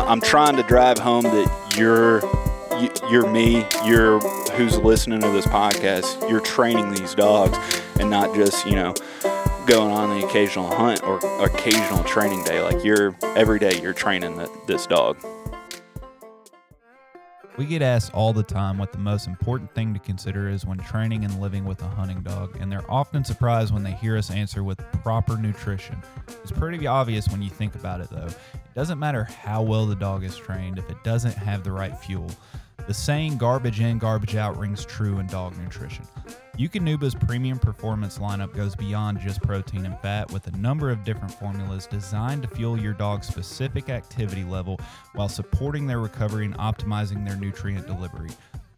I'm trying to drive home that you're you- you're me, you're who's listening to this podcast. You're training these dogs, and not just you know going on the occasional hunt or occasional training day. Like you're every day you're training the, this dog. We get asked all the time what the most important thing to consider is when training and living with a hunting dog, and they're often surprised when they hear us answer with proper nutrition. It's pretty obvious when you think about it, though. It doesn't matter how well the dog is trained if it doesn't have the right fuel. The saying garbage in, garbage out rings true in dog nutrition. Eukanuba's premium performance lineup goes beyond just protein and fat with a number of different formulas designed to fuel your dog's specific activity level while supporting their recovery and optimizing their nutrient delivery.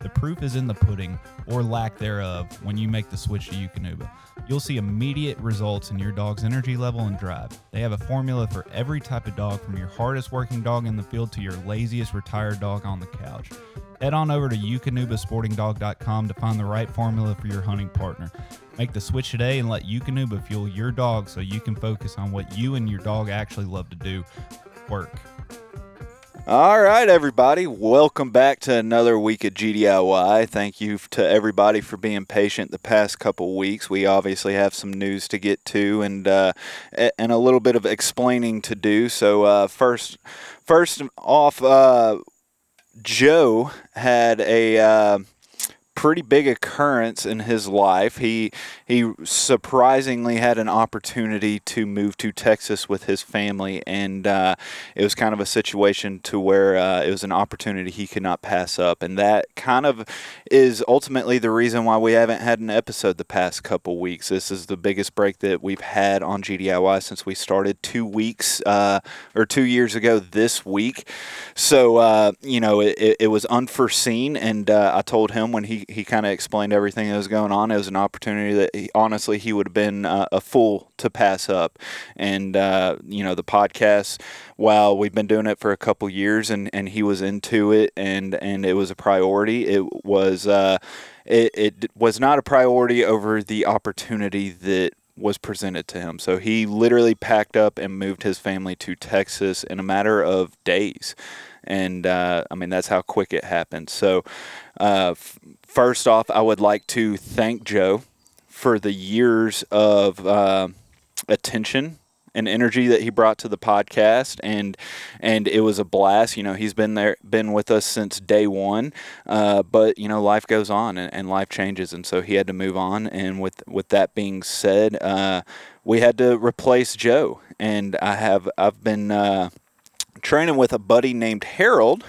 The proof is in the pudding, or lack thereof, when you make the switch to Eukanuba. You'll see immediate results in your dog's energy level and drive. They have a formula for every type of dog, from your hardest working dog in the field to your laziest retired dog on the couch. Head on over to eukanubasportingdog.com to find the right formula for your hunting partner. Make the switch today and let Eukanuba fuel your dog so you can focus on what you and your dog actually love to do work. All right, everybody. Welcome back to another week of GDIY. Thank you to everybody for being patient the past couple weeks. We obviously have some news to get to and uh, and a little bit of explaining to do. So uh, first, first off, uh, Joe had a uh, pretty big occurrence in his life. He he surprisingly had an opportunity to move to Texas with his family, and uh, it was kind of a situation to where uh, it was an opportunity he could not pass up, and that kind of is ultimately the reason why we haven't had an episode the past couple weeks. This is the biggest break that we've had on GDIY since we started two weeks uh, or two years ago this week. So uh, you know it, it, was unforeseen, and uh, I told him when he he kind of explained everything that was going on. It was an opportunity that he, honestly he would have been uh, a fool to pass up. And uh, you know the podcast, while we've been doing it for a couple years, and, and he was into it, and and it was a priority. It was uh, it, it was not a priority over the opportunity that was presented to him. So he literally packed up and moved his family to Texas in a matter of days. And uh, I mean, that's how quick it happened. So, uh, f- first off, I would like to thank Joe for the years of uh, attention and energy that he brought to the podcast and and it was a blast. You know he's been there been with us since day one uh, but you know life goes on and, and, life changes and so he had to move on. And with with that being said uh, we had to replace joe. And i have i've been uh, training with a buddy named harold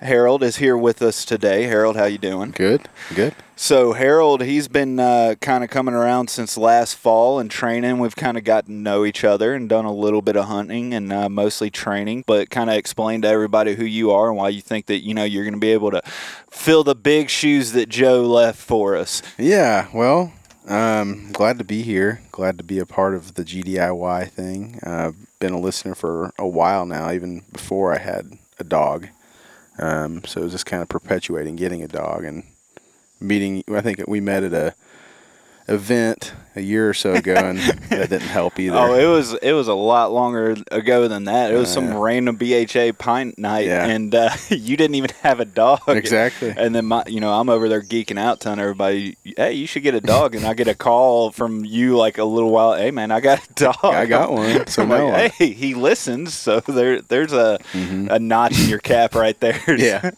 Harold is here with us today. Harold, how you doing? Good, good. So Harold, he's been uh, kind of coming around since last fall and training. We've kind of gotten to know each other and done a little bit of hunting and uh, mostly training. But kind of explain to everybody who you are and why you think that you know you're going to be able to fill the big shoes that Joe left for us. Yeah, well, um, glad to be here. Glad to be a part of the GDIY thing. I've been a listener for a while now, even before I had a dog. Um, so it was just kind of perpetuating getting a dog and meeting. I think we met at a event a year or so ago, and that didn't help either. Oh, it was it was a lot longer ago than that. It was uh, some random BHA pint night, yeah. and uh, you didn't even have a dog. Exactly. And then my, you know, I'm over there geeking out, telling everybody, "Hey, you should get a dog." And I get a call from you like a little while. Hey, man, I got a dog. I got one. So I'm no like, hey, he listens. So there, there's a mm-hmm. a notch in your cap right there. yeah.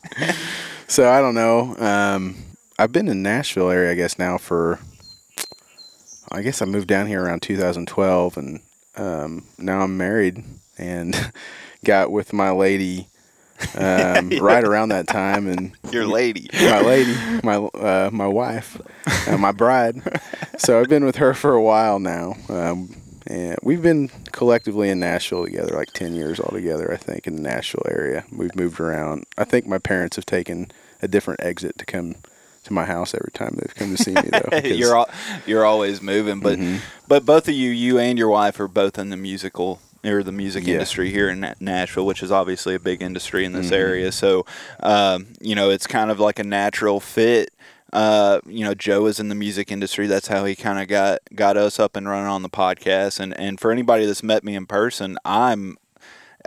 So I don't know. Um, I've been in Nashville area, I guess, now for I guess I moved down here around 2012, and um, now I'm married and got with my lady um, right around that time. And your lady, my lady, my uh, my wife, uh, my bride. so I've been with her for a while now. Um, and we've been collectively in Nashville together, like 10 years altogether, I think, in the Nashville area. We've moved around. I think my parents have taken a different exit to come to my house every time they've come to see me though. you're all, you're always moving, but mm-hmm. but both of you, you and your wife, are both in the musical or the music yeah. industry here in Nashville, which is obviously a big industry in this mm-hmm. area. So, um, you know, it's kind of like a natural fit. Uh, you know, Joe is in the music industry. That's how he kind of got got us up and running on the podcast. And and for anybody that's met me in person, I'm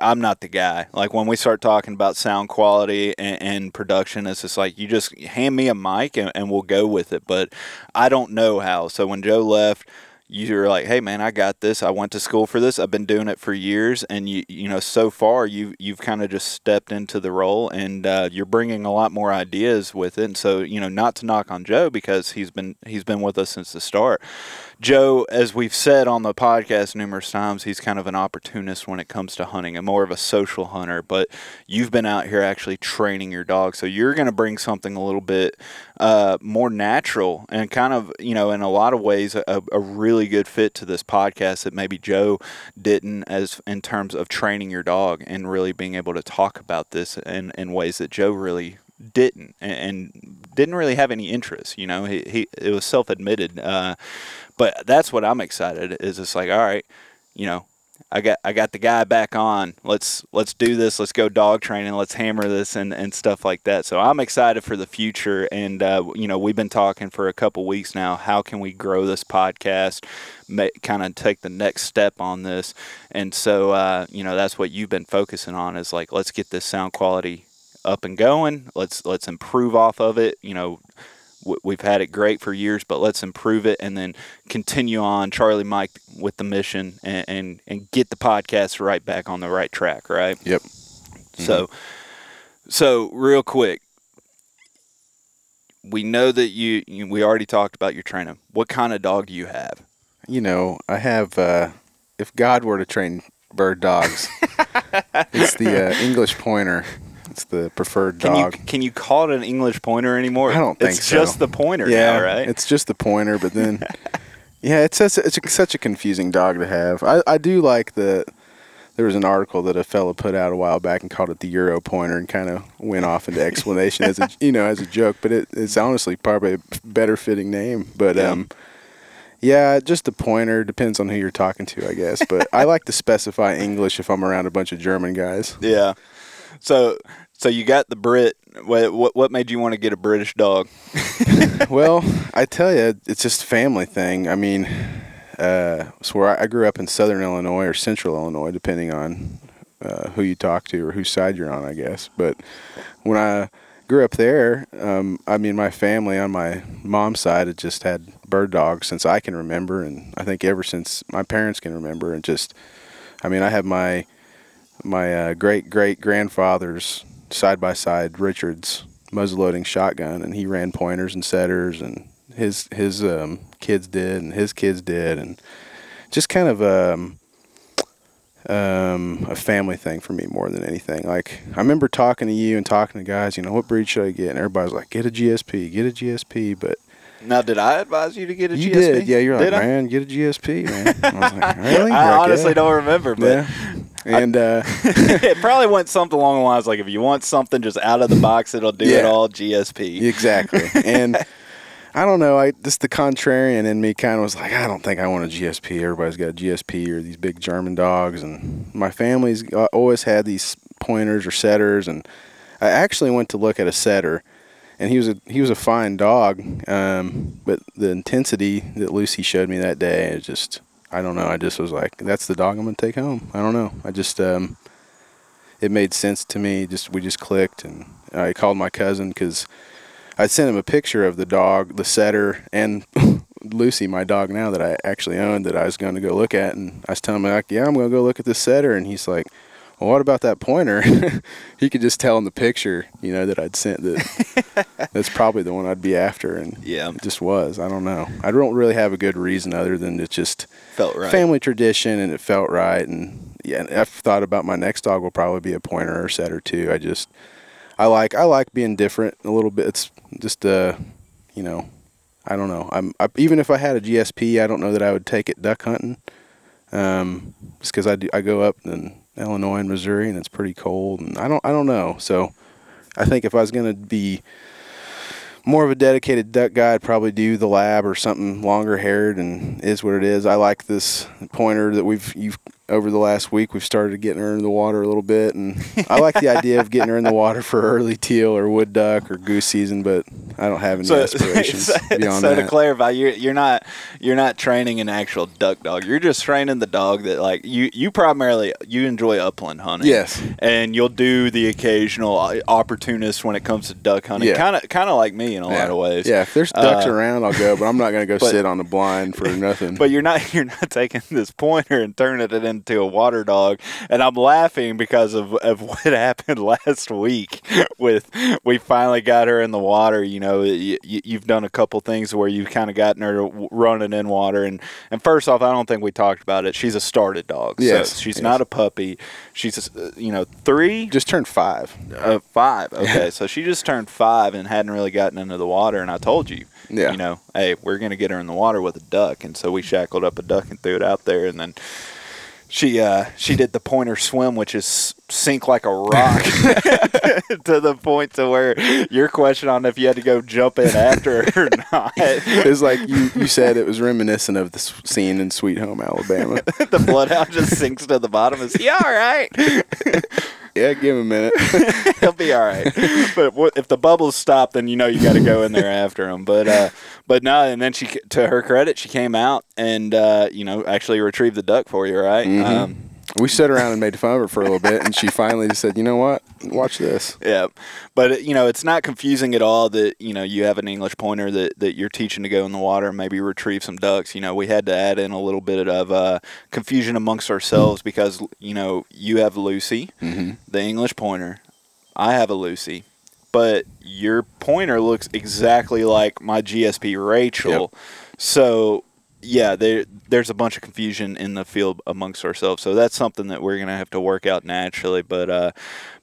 I'm not the guy. Like when we start talking about sound quality and, and production, it's just like you just hand me a mic and, and we'll go with it. But I don't know how. So when Joe left, you were like, "Hey man, I got this. I went to school for this. I've been doing it for years." And you, you know, so far you you've kind of just stepped into the role, and uh, you're bringing a lot more ideas with it. And so, you know, not to knock on Joe because he's been he's been with us since the start. Joe, as we've said on the podcast numerous times, he's kind of an opportunist when it comes to hunting and more of a social hunter. But you've been out here actually training your dog. So you're going to bring something a little bit uh, more natural and kind of, you know, in a lot of ways, a, a really good fit to this podcast that maybe Joe didn't as in terms of training your dog and really being able to talk about this in, in ways that Joe really didn't and, and didn't really have any interest. You know, he, he it was self admitted. Uh, but that's what I'm excited is it's like, all right, you know, I got I got the guy back on. Let's let's do this. Let's go dog training. Let's hammer this and, and stuff like that. So I'm excited for the future. And uh, you know we've been talking for a couple weeks now. How can we grow this podcast? kind of take the next step on this. And so uh, you know that's what you've been focusing on is like let's get this sound quality up and going. Let's let's improve off of it. You know we've had it great for years, but let's improve it and then continue on, Charlie Mike, with the mission and, and, and get the podcast right back on the right track, right? Yep. Mm-hmm. So, so real quick, we know that you, you, we already talked about your training. What kind of dog do you have? You know, I have. Uh, if God were to train bird dogs, it's the uh, English pointer. It's the preferred can dog. You, can you call it an English pointer anymore? I don't think it's so. just the pointer yeah, now, right? It's just the pointer, but then, yeah, it's such a, it's a, such a confusing dog to have. I, I do like the. There was an article that a fellow put out a while back and called it the Euro pointer and kind of went off into explanation as a you know as a joke, but it, it's honestly probably a better fitting name. But yeah. um, yeah, just the pointer depends on who you're talking to, I guess. But I like to specify English if I'm around a bunch of German guys. Yeah. So so you got the Brit. What what made you want to get a British dog? well, I tell you, it's just a family thing. I mean, uh, so where I, grew up in Southern Illinois or Central Illinois, depending on uh, who you talk to or whose side you're on, I guess. But when I grew up there, um, I mean, my family on my mom's side had just had bird dogs since I can remember, and I think ever since my parents can remember. And just, I mean, I have my my uh, great great grandfather's side by side Richard's muzzleloading shotgun, and he ran pointers and setters, and his his um, kids did, and his kids did, and just kind of um, um, a family thing for me more than anything. Like I remember talking to you and talking to guys, you know, what breed should I get? And everybody's like, get a GSP, get a GSP, but now, did I advise you to get a you GSP? did, yeah. You're like, did man, get a GSP, man. I was like, really? I honestly don't remember, but yeah. And uh, it probably went something along the lines like, if you want something just out of the box, it'll do Yeah. it all. GSP. exactly. and I don't know. I just the contrarian in me kind of was like, I don't think I want a GSP. Everybody's got a GSP or these big German dogs, and my family's uh, always had these pointers or setters. And I actually went to look at a setter, and he was a he was a fine dog, um, but the intensity that Lucy showed me that day, it just I don't know. I just was like, that's the dog I'm gonna take home. I don't know. I just um, it made sense to me. Just we just clicked, and I called my cousin because I sent him a picture of the dog, the setter, and Lucy, my dog now that I actually owned, that I was going to go look at, and I was telling him like, yeah, I'm to go look at the setter, and he's like, well, what about that pointer? he could just tell in the picture, you know, that I'd sent that that's probably the one I'd be after, and Yeah. it just was. I don't know. I don't really have a good reason other than it just Felt right. family tradition, and it felt right, and yeah, and I've thought about my next dog will probably be a pointer or setter too. I just I like I like being different a little bit. It's just uh, you know, I don't know. I'm I, even if I had a GSP, I don't know that I would take it duck hunting. Um, just because I do, I go up in Illinois and Missouri and it's pretty cold, and I don't I don't know. So I think if I was gonna be more of a dedicated duck guy, I'd probably do the lab or something longer haired and is what it is. I like this pointer that we've you've over the last week we've started getting her in the water a little bit and I like the idea of getting her in the water for early teal or wood duck or goose season, but I don't have any aspirations so, beyond so that. to clarify, you're you're not you're not training an actual duck dog. You're just training the dog that like you you primarily you enjoy upland hunting. Yes. and you'll do the occasional opportunist when it comes to duck hunting. Kind of kind of like me in a yeah. lot of ways. Yeah, if there's ducks Uh, around, I'll go, but I'm not going to go but- sit on the blind for nothing. But you're not you're not taking this pointer and turning it into a water dog. And I'm laughing because of, of what happened last week with we finally got her in the water. You know, you, you've done a couple things where you've kind of gotten her running in water. And, and first off, I don't think we talked about it. She's a started dog. Yes, So she's yes. not a puppy. She's, uh, you know, three, just turned five. uh, five. Okay, so she just turned five and hadn't really gotten into the water. And I told you, Yeah. you know, hey, we're gonna get her in the water with a duck. And so we shackled up a duck and threw it out there, and then she uh, she did the pointer swim, which is sink like a rock to the point to where your question on if you had to go jump in after her or not. It was like you, you said it was reminiscent of the scene in Sweet Home Alabama. the bloodhound just sinks to the bottom. Is he all right? yeah, give him a minute. He'll be all right. But if the bubbles stop, then you know you got to go in there after him. But uh, but no, and then she, to her credit, she came out and uh, you know actually retrieved the duck for you, right? Mhm. Um, we sat around and made fun of her for a little bit, and she finally just said, "You know what? Watch this." yeah, but you know it's not confusing at all that you know you have an English pointer that, that you're teaching to go in the water and maybe retrieve some ducks. You know we had to add in a little bit of uh, confusion amongst ourselves because you know you have Lucy, hmm the English pointer. I have a Lucy, but your pointer looks exactly like my GSP Rachel. So yeah, there there's a bunch of confusion in the field amongst ourselves. So that's something that we're gonna have to work out naturally. But uh,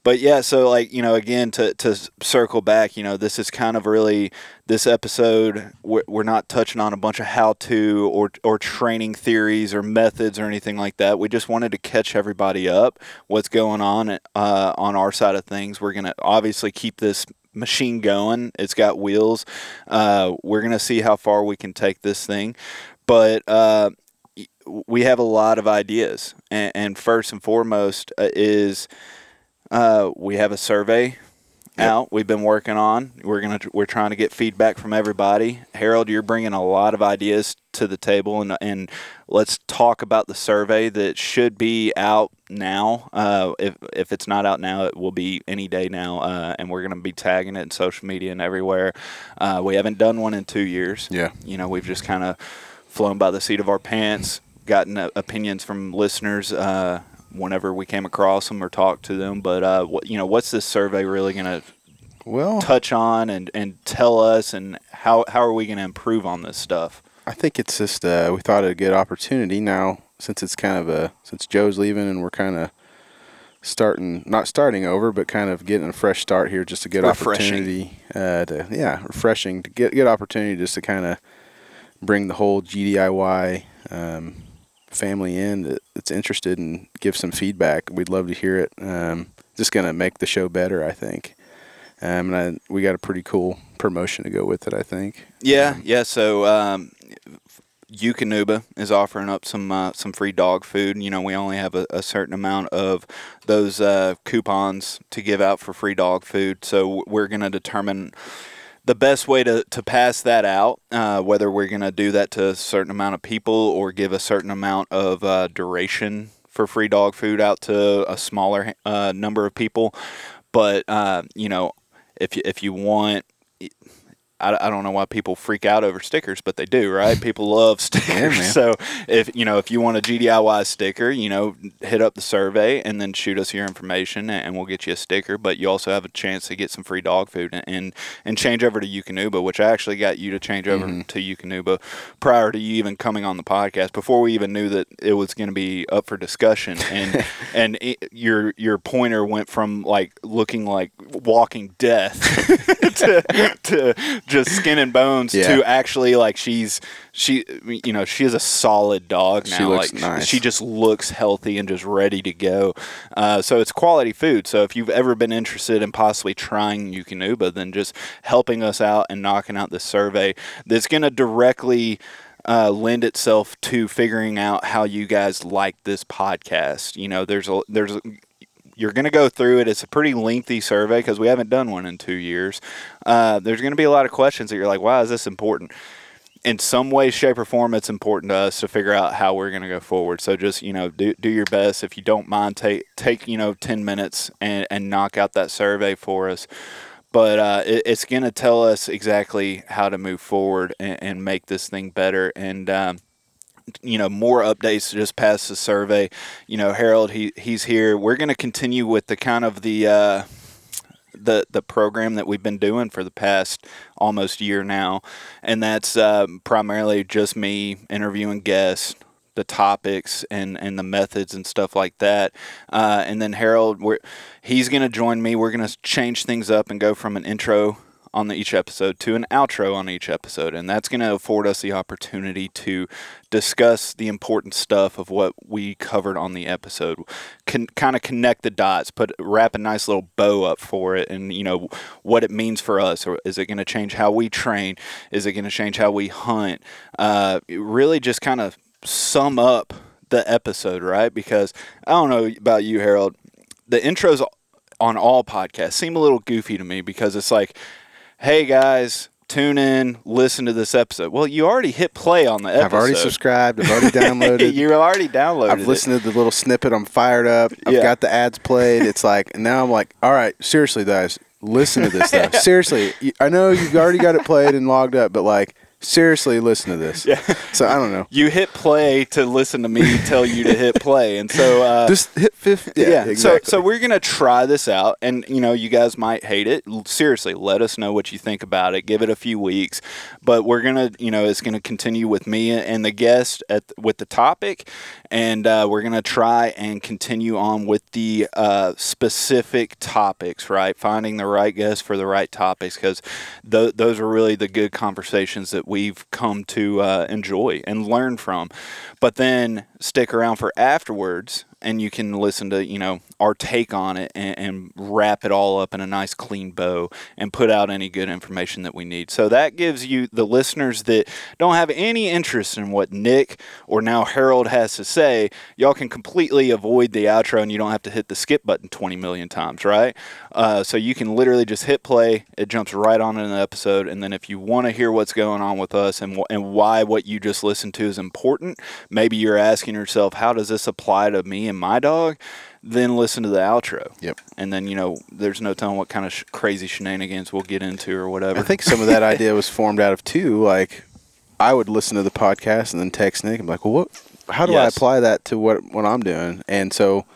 but yeah, so like you know, again to to circle back, you know, this is kind of really this episode. We're, we're not touching on a bunch of how to or or training theories or methods or anything like that. We just wanted to catch everybody up what's going on uh, on our side of things. We're gonna obviously keep this machine going. It's got wheels. Uh, we're gonna see how far we can take this thing, but uh, we have a lot of ideas. And, and first and foremost uh, is uh, we have a survey Yep. out. We've been working on. We're gonna we're trying to get feedback from everybody. Harold, you're bringing a lot of ideas to the table, and and let's talk about the survey that should be out now. Uh, if if it's not out now, it will be any day now, uh, and we're gonna be tagging it in social media and everywhere. Uh, we haven't done one in two years. Yeah. You know, we've just kind of flown by the seat of our pants, gotten uh, opinions from listeners uh, whenever we came across them or talked to them. But uh, what, you know, what's this survey really going to Well, touch on and, and tell us, and how how are we going to improve on this stuff? I think it's just uh, we thought it a good opportunity now since it's kind of a since Joe's leaving and we're kind of starting not starting over but kind of getting a fresh start here just a good Refreshing. opportunity uh, to yeah refreshing to get good opportunity just to kind of bring the whole GDIY um, family in that's interested and give some feedback. We'd love to hear it. Um, just gonna make the show better, I think. Um, and I, we got a pretty cool promotion to go with it, I think. Yeah, yeah. So um, Eukanuba is offering up some uh, some free dog food. You know, we only have a, a certain amount of those uh, coupons to give out for free dog food. So we're going to determine the best way to, to pass that out, uh, whether we're going to do that to a certain amount of people or give a certain amount of uh, duration for free dog food out to a smaller uh, number of people. But, uh, you know, if if you want, I, I don't know why people freak out over stickers, but they do, right? People love stickers. man. So if you know if you want a GDIY sticker, you know, hit up the survey and then shoot us your information, and we'll get you a sticker. But you also have a chance to get some free dog food and and, and change over to Eukanuba, which I actually got you to change over Mm-hmm. to Eukanuba prior to you even coming on the podcast, before we even knew that it was going to be up for discussion. And and it, your your pointer went from like looking like walking death to, to just skin and bones Yeah. to actually like she's she you know she is a solid dog now She looks like nice. she just looks healthy and just ready to go uh, so it's quality food so if you've ever been interested in possibly trying Eukanuba then just helping us out and knocking out this survey that's going to directly uh, lend itself to figuring out how you guys like this podcast you know there's a there's a, you're going to go through it. It's a pretty lengthy survey because we haven't done one in two years. Uh, there's going to be a lot of questions that you're like, "Why is this important?" in some way, shape, or form, it's important to us to figure out how we're going to go forward. So just you know, do do your best. If you don't mind, take take you know ten minutes and and knock out that survey for us. But uh, it, it's going to tell us exactly how to move forward and, and make this thing better. And um, you know more updates just past the survey. You know, Harold, he he's here. We're going to continue with the kind of the. Uh, the the program that we've been doing for the past almost year now, and that's uh, primarily just me interviewing guests, the topics and and the methods and stuff like that. Uh, and then Harold, we're, he's going to join me. We're going to change things up and go from an intro on the, each episode to an outro on each episode. And that's going to afford us the opportunity to discuss the important stuff of what we covered on the episode, Can, kind of connect the dots, put wrap a nice little bow up for it, and you know what it means for us. Or is it going to change how we train? Is it going to change how we hunt? Uh, really, just kind of sum up the episode, right? Because I don't know about you, Harold. The intros on all podcasts seem a little goofy to me because it's like hey guys, tune in, listen to this episode. Well, you already hit play on the episode. I've already subscribed. I've already downloaded. you already downloaded. I've listened it. to the little snippet. I'm fired up. I've Yeah. got the ads played. It's like now I'm like, all right, seriously, guys, listen to this stuff. seriously, I know you've already got it played and logged up, but like, seriously, listen to this. Yeah. So I don't know. You hit play to listen to me tell you to hit play, and so uh, Just hit fifth. Yeah, yeah, exactly. so so we're gonna try this out, and you know, you guys might hate it. Seriously, let us know what you think about it. Give it a few weeks, but we're gonna, you know, it's gonna continue with me and the guest at with the topic, and uh, we're gonna try and continue on with the uh, specific topics. Right, finding the right guest for the right topics, because th- those are really the good conversations that we've come to uh, enjoy and learn from. But then stick around for afterwards and you can listen to you know our take on it and, and wrap it all up in a nice clean bow and put out any good information that we need. So that gives you the listeners that don't have any interest in what nick or now harold has to say y'all can completely avoid the outro and you don't have to hit the skip button 20 million times right? Uh, so you can literally just hit play. It jumps right on in the episode. And then if you want to hear what's going on with us and, and why what you just listened to is important maybe you're asking yourself how does this apply to me and my dog then listen to the outro Yep. and then you know there's no telling what kind of sh- crazy shenanigans we'll get into or whatever I think some of that idea was formed out of two. Like, I would listen to the podcast and then text Nick. I'm like, well, what? How do I apply that to what what I'm doing? And so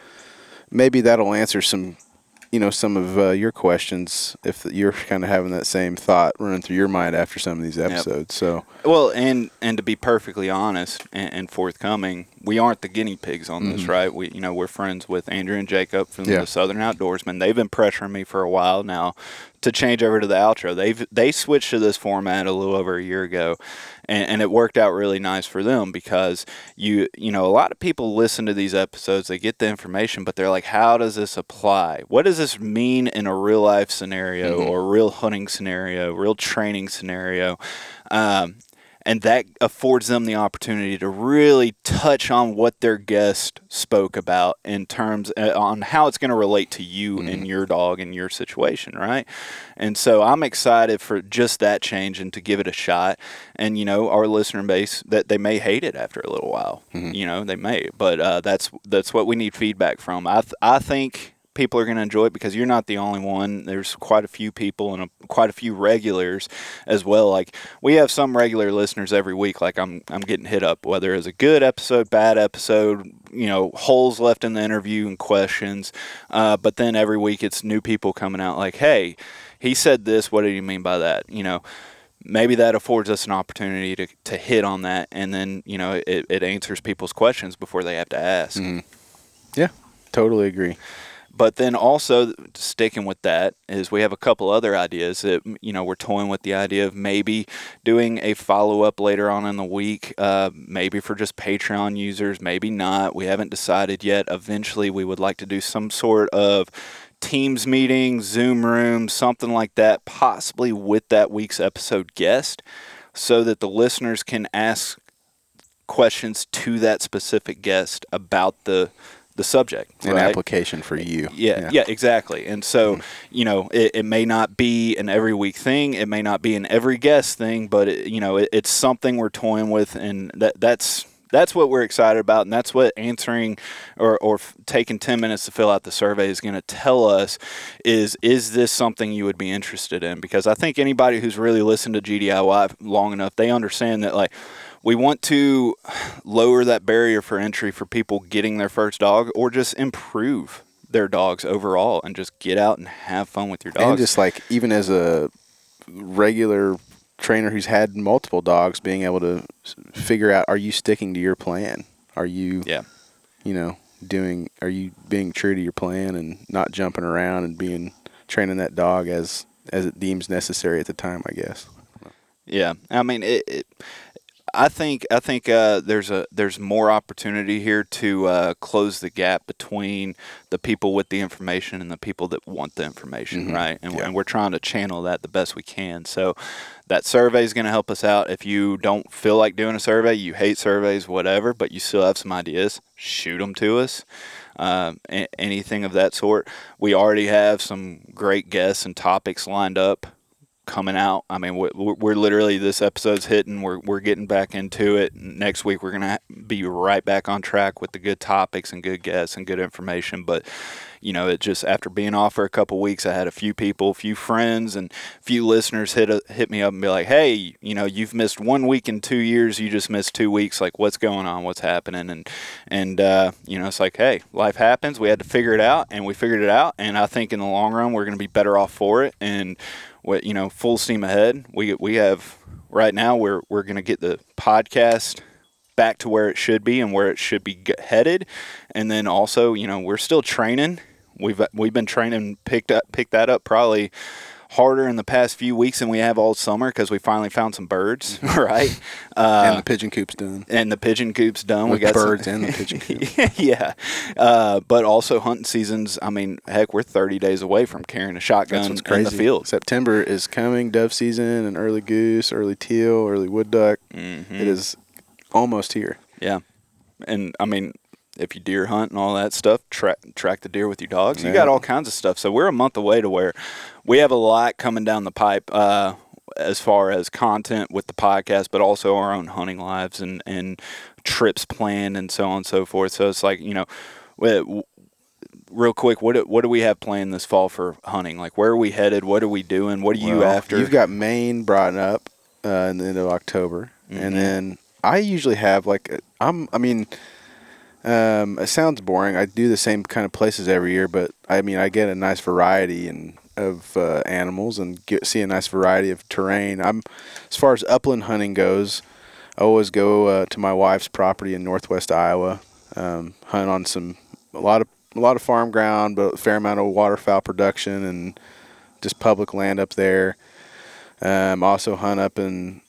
maybe that'll answer some, you know, some of uh, your questions if you're kind of having that same thought running through your mind after some of these episodes. So Well, and and to be perfectly honest and, and forthcoming, we aren't the guinea pigs on this, right? We you know we're friends with Andrew and Jacob from Yeah. the Southern Outdoorsman. They've been pressuring me for a while now to change over to the outro. They've they switched to this format a little over a year ago, and, and it worked out really nice for them because you you know a lot of people listen to these episodes, they get the information, but they're like, how does this apply? What does this mean in a real life scenario or real hunting scenario, real training scenario? Um, and that affords them the opportunity to really touch on what their guest spoke about in terms uh, on how it's going to relate to you and your dog and your situation right? And so i'm excited for just that change and to give it a shot. And you know our listener base that they may hate it after a little while you know they may but uh, that's that's what we need feedback from. I, th- I think people are going to enjoy it because you're not the only one. There's quite a few people and a, quite a few regulars as well. Like we have some regular listeners every week. Like I'm I'm getting hit up whether it's a good episode, bad episode, you know, holes left in the interview and questions. Uh, but then every week it's new people coming out like, hey, he said this. What did he mean by that? You know. Maybe that affords us an opportunity to, to hit on that, and then you know it, it answers people's questions before they have to ask. yeah, totally agree. But then also sticking with that is we have a couple other ideas that you know we're toying with the idea of maybe doing a follow up later on in the week, uh, maybe for just Patreon users, maybe not. We haven't decided yet. Eventually, we would like to do some sort of Teams meeting, Zoom room, something like that, possibly with that week's episode guest, so that the listeners can ask questions to that specific guest about the the subject, An right? application for you. Yeah, yeah, exactly. And so, hmm. you know, it, it may not be an every week thing. It may not be an every guest thing, but it, you know, it, it's something we're toying with, and that that's that's what we're excited about, and that's what answering or, or taking ten minutes to fill out the survey is going to tell us is is this something you would be interested in? Because I think anybody who's really listened to GDIY long enough, they understand that like we want to lower that barrier for entry for people getting their first dog or just improve their dogs overall and just get out and have fun with your dogs. And just like even as a regular trainer who's had multiple dogs, being able to figure out are you sticking to your plan? Are you yeah. you know doing are you being true to your plan and not jumping around and being training that dog as as it deems necessary at the time? I guess. Yeah, I mean, it, it, I think I think uh, there's a there's more opportunity here to uh, close the gap between the people with the information and the people that want the information, Mhm. right? And, Yeah. and we're trying to channel that the best we can. So that survey is going to help us out. If you don't feel like doing a survey, you hate surveys, whatever, but you still have some ideas, shoot them to us. Um, a- anything of that sort. We already have some great guests and topics lined up coming out. I mean, we're, we're literally this episode's hitting. We're we're getting back into it. Next week we're gonna be right back on track with the good topics and good guests and good information. But you know, it just after being off for a couple weeks, I had a few people, a few friends, and a few listeners hit a, hit me up and be like, "Hey, you know, you've missed one week in two years. You just missed two weeks. Like, what's going on? What's happening?" And and uh, you know, it's like, hey, life happens. We had to figure it out, and we figured it out. And I think in the long run, we're gonna be better off for it. And you know, full steam ahead. We we have right now. We're we're gonna get the podcast back to where it should be and where it should be headed. And then also, you know, we're still training. We've we've been training picked up picked that up probably harder in the past few weeks than we have all summer because we finally found some birds, right? Uh, and the pigeon coop's done. and the pigeon coop's done. we With got some- birds and the pigeon coop. yeah, uh, but also hunting seasons. I mean, heck, we're 30 days away from carrying a shotgun in the field. September is coming, dove season, and early goose, early teal, early wood duck. Mhm. It is almost here. Yeah, and I mean, if you deer hunt and all that stuff, track track the deer with your dogs. You got all kinds of stuff. So we're a month away to where we have a lot coming down the pipe. Uh, as far as content with the podcast, but also our own hunting lives and, and trips planned and so on and so forth. So it's like, you know, real quick, what do, what do we have planned this fall for hunting? Like, where are we headed? What are we doing? What are you after? You've got Maine brought up uh, in the end of October, Mhm. and then I usually have like a- I'm. I mean, um, it sounds boring. I do the same kind of places every year, but I mean, I get a nice variety and of uh, animals and get see a nice variety of terrain. I'm as far as upland hunting goes. I always go uh, to my wife's property in northwest Iowa, um, hunt on some a lot of a lot of farm ground, but a fair amount of waterfowl production and just public land up there. Um, also hunt up in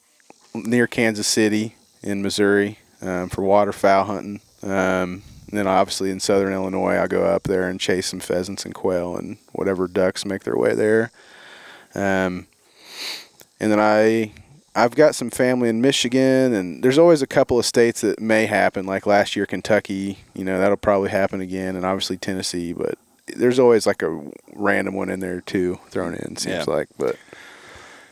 near Kansas City in Missouri um, for waterfowl hunting. Um, and then obviously in southern Illinois, I go up there and chase some pheasants and quail and whatever ducks make their way there. Um, and then I I've got some family in Michigan, and there's always a couple of states that may happen. Like last year, Kentucky, you know, that'll probably happen again, and obviously Tennessee. But there's always like a random one in there too thrown in. Seems Yeah. like, but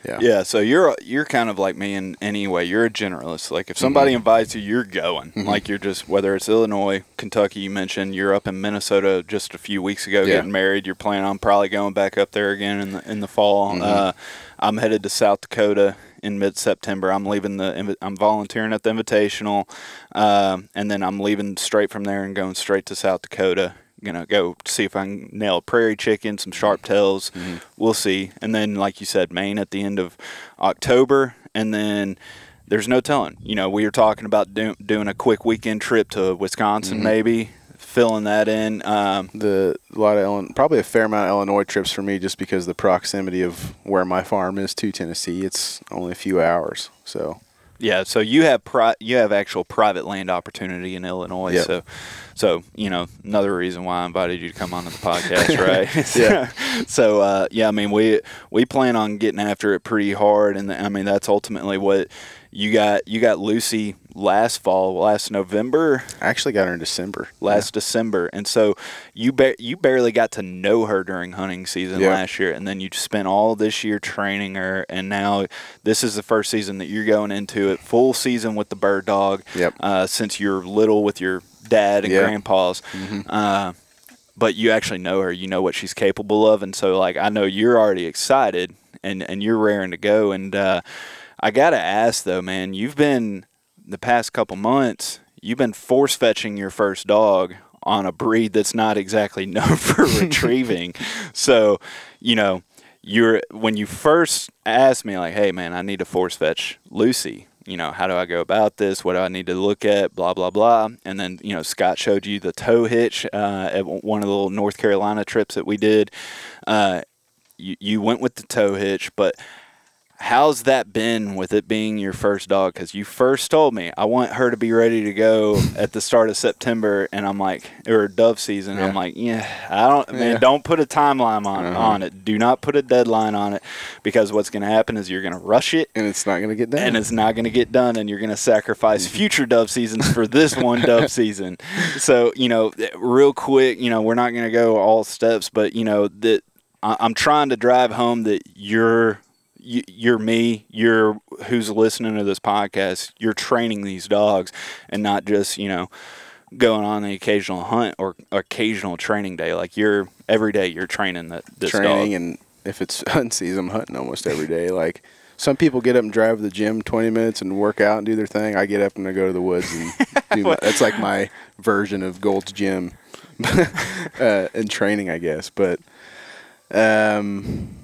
yeah, Yeah, so you're you're kind of like me in any way. You're a generalist. Like if somebody Mhm. invites you, you're going. Mhm. Like you're just whether it's Illinois, Kentucky. You mentioned you're up in Minnesota just a few weeks ago Yeah. getting married. You're planning on probably going back up there again in the in the fall. Mhm. Uh, I'm headed to South Dakota in mid September. I'm leaving the I'm volunteering at the Invitational, um, and then I'm leaving straight from there and going straight to South Dakota. Gonna go see if I can nail a prairie chicken, some sharp tails. Mhm. We'll see. And then, like you said, Maine at the end of October, and then there's no telling. You know, we were talking about do- doing a quick weekend trip to Wisconsin, Mhm. maybe filling that in. Um, the a lot of Illinois, probably a fair amount of Illinois trips for me, just because the proximity of where my farm is to Tennessee. It's only a few hours, so Yeah, so you have pri- you have actual private land opportunity in Illinois. Yep. So, so you know another reason why I invited you to come on to the podcast, right? Yeah. so uh, yeah, I mean we we plan on getting after it pretty hard, and I mean that's ultimately what you got you got Lucy last fall, last November, I actually got her in December. last December, and so you ba- you barely got to know her during hunting season Yeah. last year, and then you spent all this year training her, and now this is the first season that you're going into it full season with the bird dog. Yep. Uh, since you're little with your dad and Yeah. grandpa's. Uh, but you actually know her, you know what she's capable of, and so like I know you're already excited and and you're raring to go. And uh, I gotta ask though, man, you've been the past couple months, you've been force fetching your first dog on a breed that's not exactly known for retrieving. So, you know, you're when you first asked me like, "Hey, man, I need to force fetch Lucy." You know, how do I go about this? What do I need to look at? Blah blah blah. And then you know, Scott showed you the toe hitch uh, at one of the little North Carolina trips that we did. Uh, you you went with the toe hitch, but how's that been with it being your first dog? Because you first told me I want her to be ready to go at the start of September, and I'm like, or dove season. I'm like, yeah, I don't, man, don't put a timeline on Uh-huh. on it. Do not put a deadline on it, because what's going to happen is you're going to rush it. And it's not going to get done. And it's not going to get done, and you're going to sacrifice future dove seasons for this one dove season. So, you know, real quick, you know, we're not going to go all steps, but you know that I'm trying to drive home that you're you- you're me, you're who's listening to this podcast. You're training these dogs, and not just you know going on the occasional hunt or occasional training day. Like you're every day you're training that this training dog. and if it's hunting season, I'm hunting almost every day. Like some people get up and drive to the gym 20 minutes and work out and do their thing. I get up and I go to the woods and do my, that's like my version of Gold's Gym uh, and training, I guess. But um,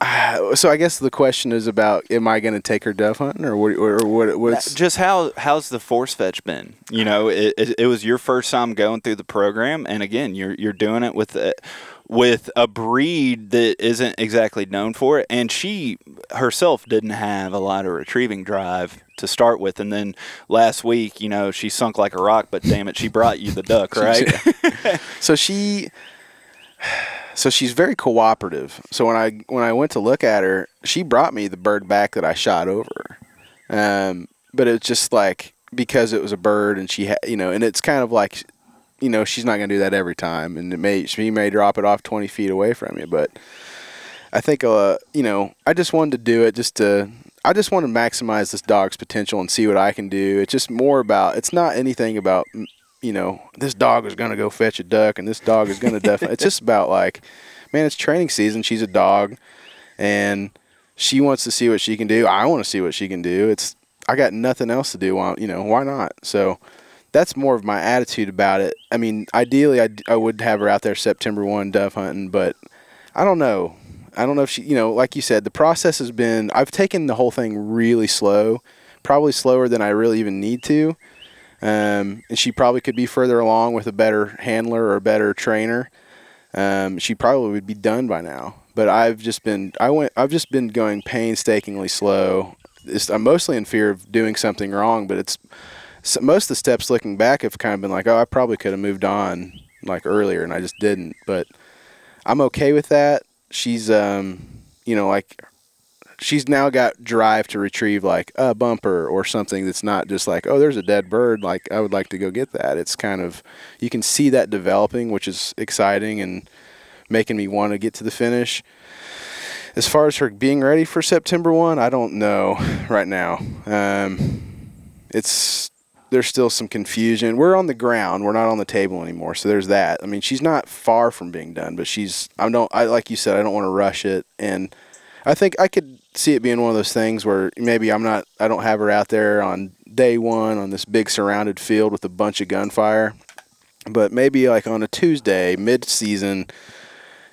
so I guess the question is about: Am I going to take her dove hunting, or what? Or what? What's uh, just how how's the force fetch been? You know, it, it, it was your first time going through the program, and again, you're you're doing it with a, with a breed that isn't exactly known for it, and she herself didn't have a lot of retrieving drive to start with, and then last week, you know, she sunk like a rock, but damn it, she brought you the duck, right? so she so she's very cooperative. So when i when i went to look at her she brought me the bird back that i shot over um, but it's just like because it was a bird and she had you know and it's kind of like you know she's not going to do that every time and it may she may drop it off 20 feet away from you but i think uh you know i just wanted to do it just to i just want to maximize this dog's potential and see what i can do. It's just more about it's not anything about you know, this dog is going to go fetch a duck and this dog is going to definitely. it's just about like, man, it's training season. She's a dog and she wants to see what she can do. I want to see what she can do. It's, I got nothing else to do. Why, you know, why not? So that's more of my attitude about it. I mean, ideally, I, I would have her out there September 1 dove hunting, but I don't know. I don't know if she, you know, like you said, the process has been, I've taken the whole thing really slow, probably slower than I really even need to. Um, and she probably could be further along with a better handler or a better trainer. Um, she probably would be done by now. But I've just been I went I've just been going painstakingly slow. It's, I'm mostly in fear of doing something wrong, but it's so most of the steps looking back have kind of been like, oh, I probably could have moved on like earlier, and I just didn't. But I'm okay with that. She's um, you know, like she's now got drive to retrieve like a bumper or something that's not just like oh there's a dead bird like i would like to go get that. It's kind of you can see that developing which is exciting and making me want to get to the finish. As far as her being ready for september 1 i don't know right now. Um, it's there's still some confusion. We're on the ground we're not on the table anymore so there's that. I mean she's not far from being done but she's i don't i like you said i don't want to rush it and I think I could see it being one of those things where maybe I'm not, I don't have her out there on day one on this big surrounded field with a bunch of gunfire, but maybe like on a Tuesday mid season,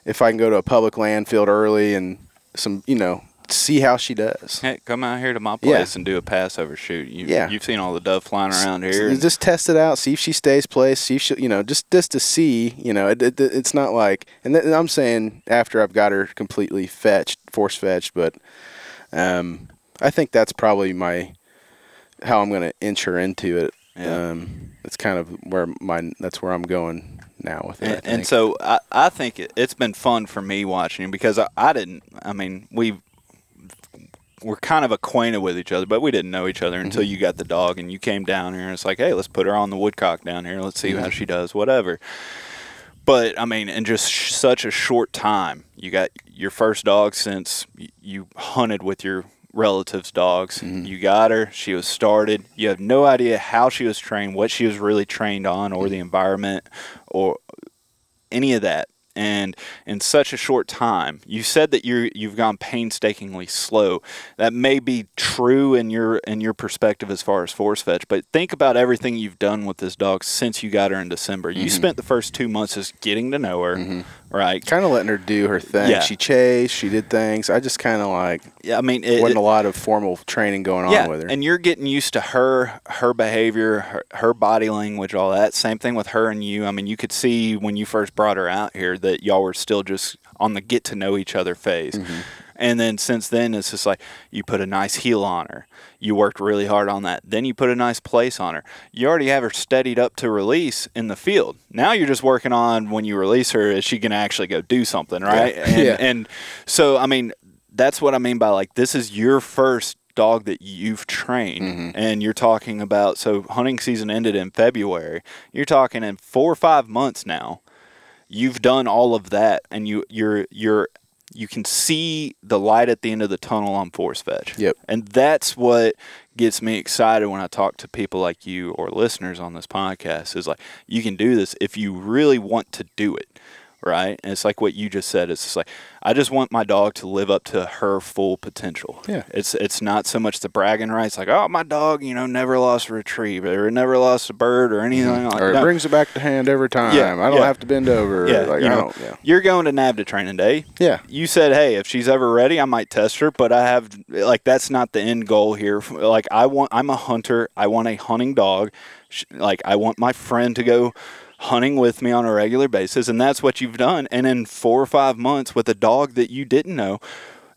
if I can go to a public land field early and some, you know, see how she does. Hey, come out here to my Yeah. place and do a Passover shoot. You, Yeah. you've seen all the dove flying around here. and- Just test it out, see if she stays placed, see if she, you know, just just to see, you know, it, it, it's not like, and, th- and I'm saying after I've got her completely fetched, force fetched, but um, I think that's probably my how I'm going to inch her into it. Yeah. Um, it's kind of where my that's where I'm going now with it. And, and so I, I think it, it's been fun for me watching because I, I didn't. I mean, we we're kind of acquainted with each other, but we didn't know each other until Mm-hmm. you got the dog and you came down here and it's like, hey, let's put her on the woodcock down here. Let's see Mm-hmm. how she does, whatever. But I mean, in just sh- such a short time, you got your first dog since y- you hunted with your relatives' dogs. Mm-hmm. You got her. She was started. You have no idea how she was trained, what she was really trained on, or the environment, or any of that. And in such a short time, you said that you you've gone painstakingly slow. That may be true in your in your perspective as far as force fetch, but think about everything you've done with this dog since you got her in December. You mm-hmm. spent the first two months just getting to know her, mm-hmm. Right? Kind of letting her do her thing. Yeah. She chased. She did things. I just kind of like Yeah, I mean, it, wasn't it- a lot of formal training going yeah, on with her. and you're getting used to her, her behavior, her, her body language, all that. Same thing with her and you. I mean, you could see when you first brought her out here that y'all were still just on the get to know each other phase. Mm-hmm. And then since then, it's just like you put a nice heel on her. You worked really hard on that. Then you put a nice place on her. You already have her steadied up to release in the field. Now you're just working on when you release her, is she going to actually go do something, right? Yeah. And, Yeah. and so, I mean, that's what I mean by like this is your first dog that you've trained, mm-hmm. and you're talking about. So hunting season ended in February. You're talking in four or five months now. You've done all of that, and you you're you're you can see the light at the end of the tunnel on force fetch. Yep. And that's what gets me excited when I talk to people like you or listeners on this podcast is like you can do this if you really want to do it. Right. And it's like what you just said. It's just like I just want my dog to live up to her full potential. Yeah. It's it's not so much the bragging rights like, oh my dog, you know, never lost a retrieve or never lost a bird or anything like Mm-hmm. or it no. brings it back to hand every time. Yeah, I don't yeah. have to bend over. Yeah, like you I know, don't. Yeah. You're going to NAVHDA training day. Yeah. You said, hey, if she's ever ready, I might test her, but I have like that's not the end goal here. Like I want, I'm a hunter. I want a hunting dog. Like I want my friend to go hunting with me on a regular basis, and that's what you've done. And in four or five months with a dog that you didn't know,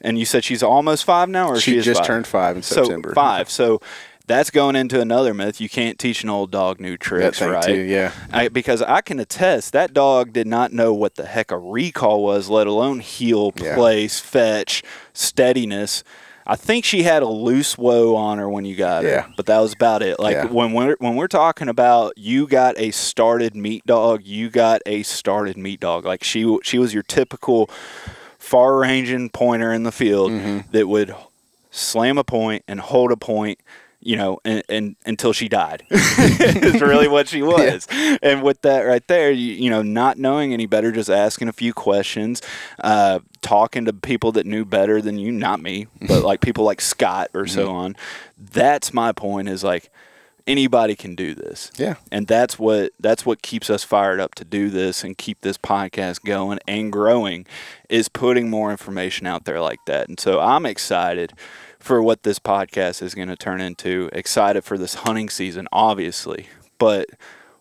and you said she's almost five now, or She is just five? turned five in so September. five. So that's going into another myth. You can't teach an old dog new tricks, right? too. Yeah. I, because I can attest that dog did not know what the heck a recall was, let alone heel, Yeah. place, fetch, steadiness. I think she had a loose whoa on her when you got her, Yeah. but that was about it. Like Yeah. when we're when we're talking about you got a started meat dog, you got a started meat dog. Like she she was your typical far ranging pointer in the field Mm-hmm. that would slam a point and hold a point you know and, and until she died. Is really what she was. And with that right there you, you know not knowing any better just asking a few questions uh, talking to people that knew better than you not me but like people like scott or so on that's my point is like anybody can do this. Yeah. and that's what that's what keeps us fired up to do this and keep this podcast going and growing is putting more information out there like that. And so i'm excited for what this podcast is going to turn into excited for this hunting season obviously but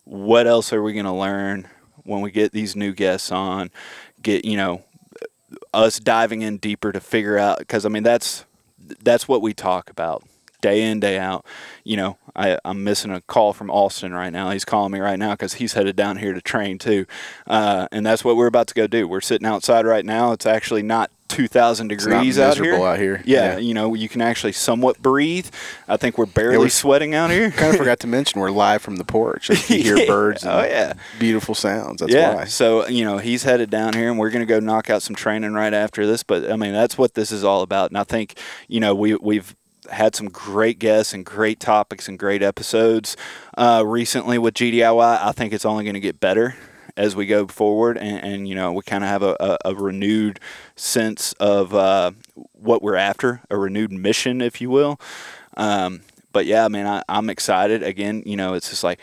what else are we going to learn when we get these new guests on get you know us diving in deeper to figure out because I mean that's that's what we talk about day in day out. You know, I, I'm missing a call from Austin right now. He's calling me right now because he's headed down here to train too, uh, and that's what we're about to go do. We're sitting outside right now. It's actually not 2,000 degrees out here. out here. Yeah, Yeah. you know, you can actually somewhat breathe. I think we're barely we're- sweating out here. Kind of forgot to mention we're live from the porch. Like, you hear Yeah. birds and Oh, yeah. beautiful sounds. That's yeah. why. So you know he's headed down here, and we're going to go knock out some training right after this. But I mean that's what this is all about. And I think you know we we've had some great guests and great topics and great episodes uh, recently with GDIY. I think it's only going to get better as we go forward, and, and you know we kind of have a, a, a renewed sense of uh, what we're after, a renewed mission, if you will. Um, but yeah, man, I, I'm excited. Again, you know, it's just like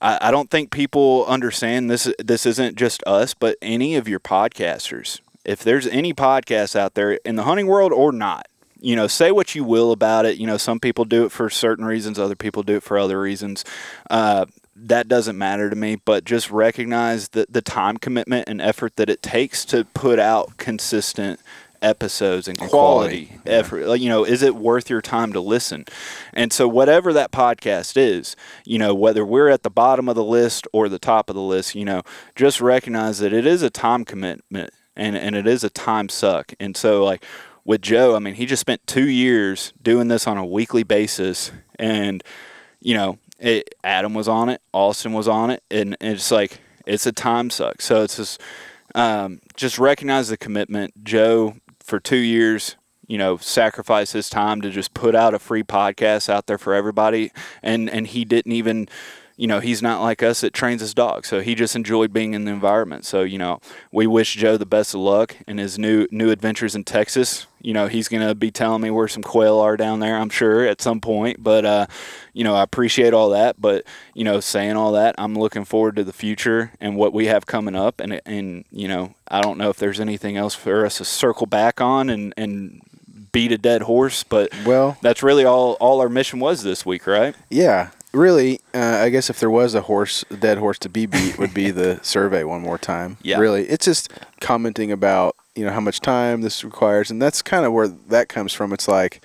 I, I don't think people understand this. This isn't just us, but any of your podcasters. If there's any podcasts out there in the hunting world or not, you know, say what you will about it. You know, some people do it for certain reasons, other people do it for other reasons. Uh, that doesn't matter to me, but just recognize the, the time commitment and effort that it takes to put out consistent episodes and, And quality, quality, yeah. effort. Like, you know is it worth your time to listen? And so whatever that podcast is you know whether we're at the bottom of the list or the top of the list you know just recognize that it is a time commitment and and it is a time suck. And so like with Joe, I mean, he just spent two years doing this on a weekly basis, and you know, it, Adam was on it, Austin was on it, and, and it's like it's a time suck. So it's just um, just recognize the commitment. Joe for two years, you know, sacrificed his time to just put out a free podcast out there for everybody, and and he didn't even you know, he's not like us that trains his dog. So he just enjoyed being in the environment. So, you know, we wish Joe the best of luck in his new new adventures in Texas. You know, he's going to be telling me where some quail are down there, I'm sure, at some point. But, uh, you know, I appreciate all that. But, you know, saying all that, I'm looking forward to the future and what we have coming up. And, and you know, I don't know if there's anything else for us to circle back on and, and beat a dead horse, but Well, that's really all, all our mission was this week, right? yeah, really, uh, I guess if there was a horse, a dead horse to be beat, would be the survey one more time. Yeah. Really, it's just commenting about you know how much time this requires, and that's kind of where that comes from. It's like,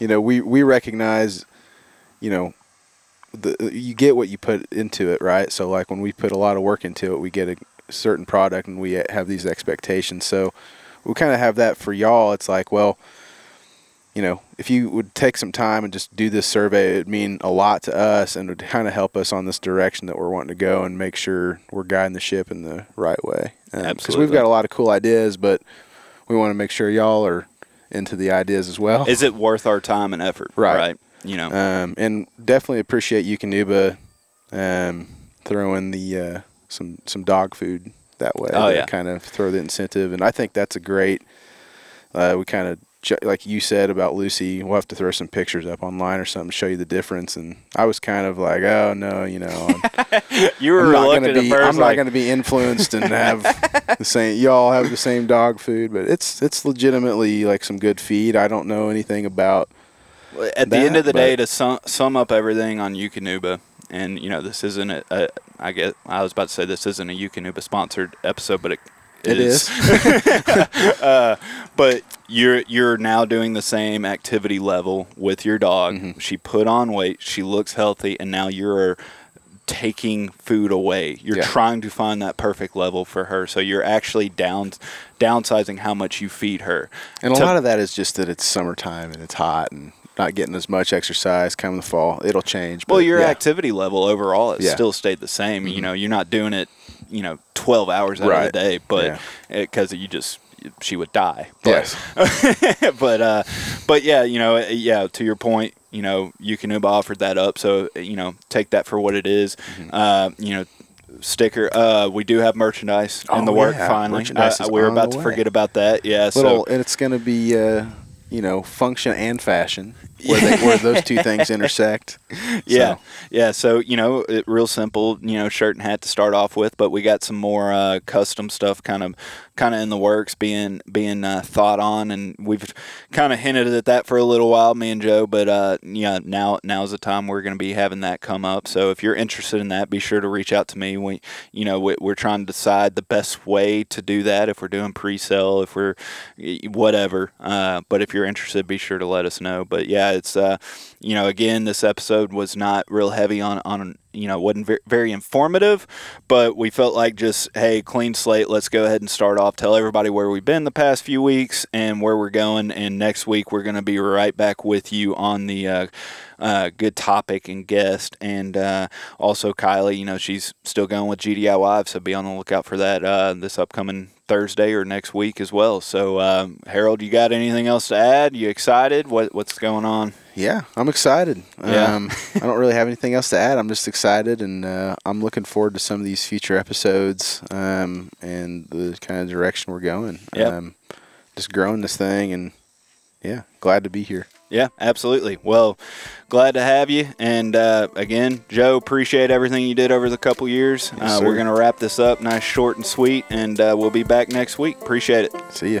you know, we we recognize, you know. The, you get what you put into it, right? So, like when we put a lot of work into it, we get a certain product, and we have these expectations. So, we kind of have that for y'all. It's like, well, you know, if you would take some time and just do this survey, it'd mean a lot to us and would kind of help us on this direction that we're wanting to go and make sure we're guiding the ship in the right way. Because Absolutely. we've got a lot of cool ideas, but we want to make sure y'all are into the ideas as well. Is it worth our time and effort? Right. Right. You know, Um, and definitely appreciate Eukanuba um, throwing the uh, some some dog food that way. Oh, yeah. kind of throw the incentive, and I think that's a great. Uh, we kind of like you said about Lucy. We'll have to throw some pictures up online or something to show you the difference. And I was kind of like, oh no, you know, you were I'm not going to be. I'm not going to be influenced and have the same. Y'all have the same dog food, but it's it's legitimately like some good feed. I don't know anything about. at the end of the day, to sum, sum up everything on Eukanuba, and you know, this isn't a, a. I guess I was about to say this isn't a Eukanuba sponsored episode, but it. It is. uh, but you're you're now doing the same activity level with your dog. Mm-hmm. She put on weight. She looks healthy, and now you're taking food away. You're Yeah. trying to find that perfect level for her. So you're actually down downsizing how much you feed her. And a lot of that is just that it's summertime and it's hot and not getting as much exercise. Come the fall, it'll change. Well, but your yeah. activity level overall it Yeah. Mm-hmm. still stayed the same. You know, you're not doing it, you know, 12 hours out of the day, but Yeah. because you just she would die. But, Yes. but uh, but yeah, you know, yeah. To your point, you know, Eukanuba offered that up, so you know, take that for what it is. Mm-hmm. Uh, you know. Sticker. Uh, we do have merchandise in Oh, the work yeah. finally. Uh, we were about to way. forget about that. Yeah. Little, so and it's going to be, uh, you know, function and fashion where, they, where those two things intersect. Yeah, So, yeah. So you know, it, real simple. You know, shirt and hat to start off with, but we got some more uh, custom stuff, kind of, kind of in the works, being being uh, thought on, and we've kind of hinted at that for a little while, me and Joe. But uh, yeah, now now's the time we're going to be having that come up. So if you're interested in that, be sure to reach out to me. We, you know, we, we're trying to decide the best way to do that. If we're doing pre-sale, if we're whatever. Uh, but if you're interested, be sure to let us know. But yeah, it's uh, you know, again, this episode was not real heavy on on you know wasn't very, very informative, but we felt like just hey, clean slate. Let's go ahead and start off. Tell everybody where we've been the past few weeks and where we're going. And next week we're going to be right back with you on the. Uh, uh, good topic and guest, and uh, also Kylie. You know she's still going with GDIY, so be on the lookout for that uh, this upcoming Thursday or next week as well. So um, Harold, you got anything else to add? You excited? What what's going on? yeah, I'm excited. Yeah. Um, I don't really have anything else to add. I'm just excited, and uh, I'm looking forward to some of these future episodes um, and the kind of direction we're going. Yep. Um, just growing this thing, and yeah, glad to be here. Yeah, absolutely. Well, glad to have you. And uh, again, Joe, appreciate everything you did over the couple years. Yes, uh, we're going to wrap this up nice, short, and sweet, and uh, we'll be back next week. Appreciate it. See ya.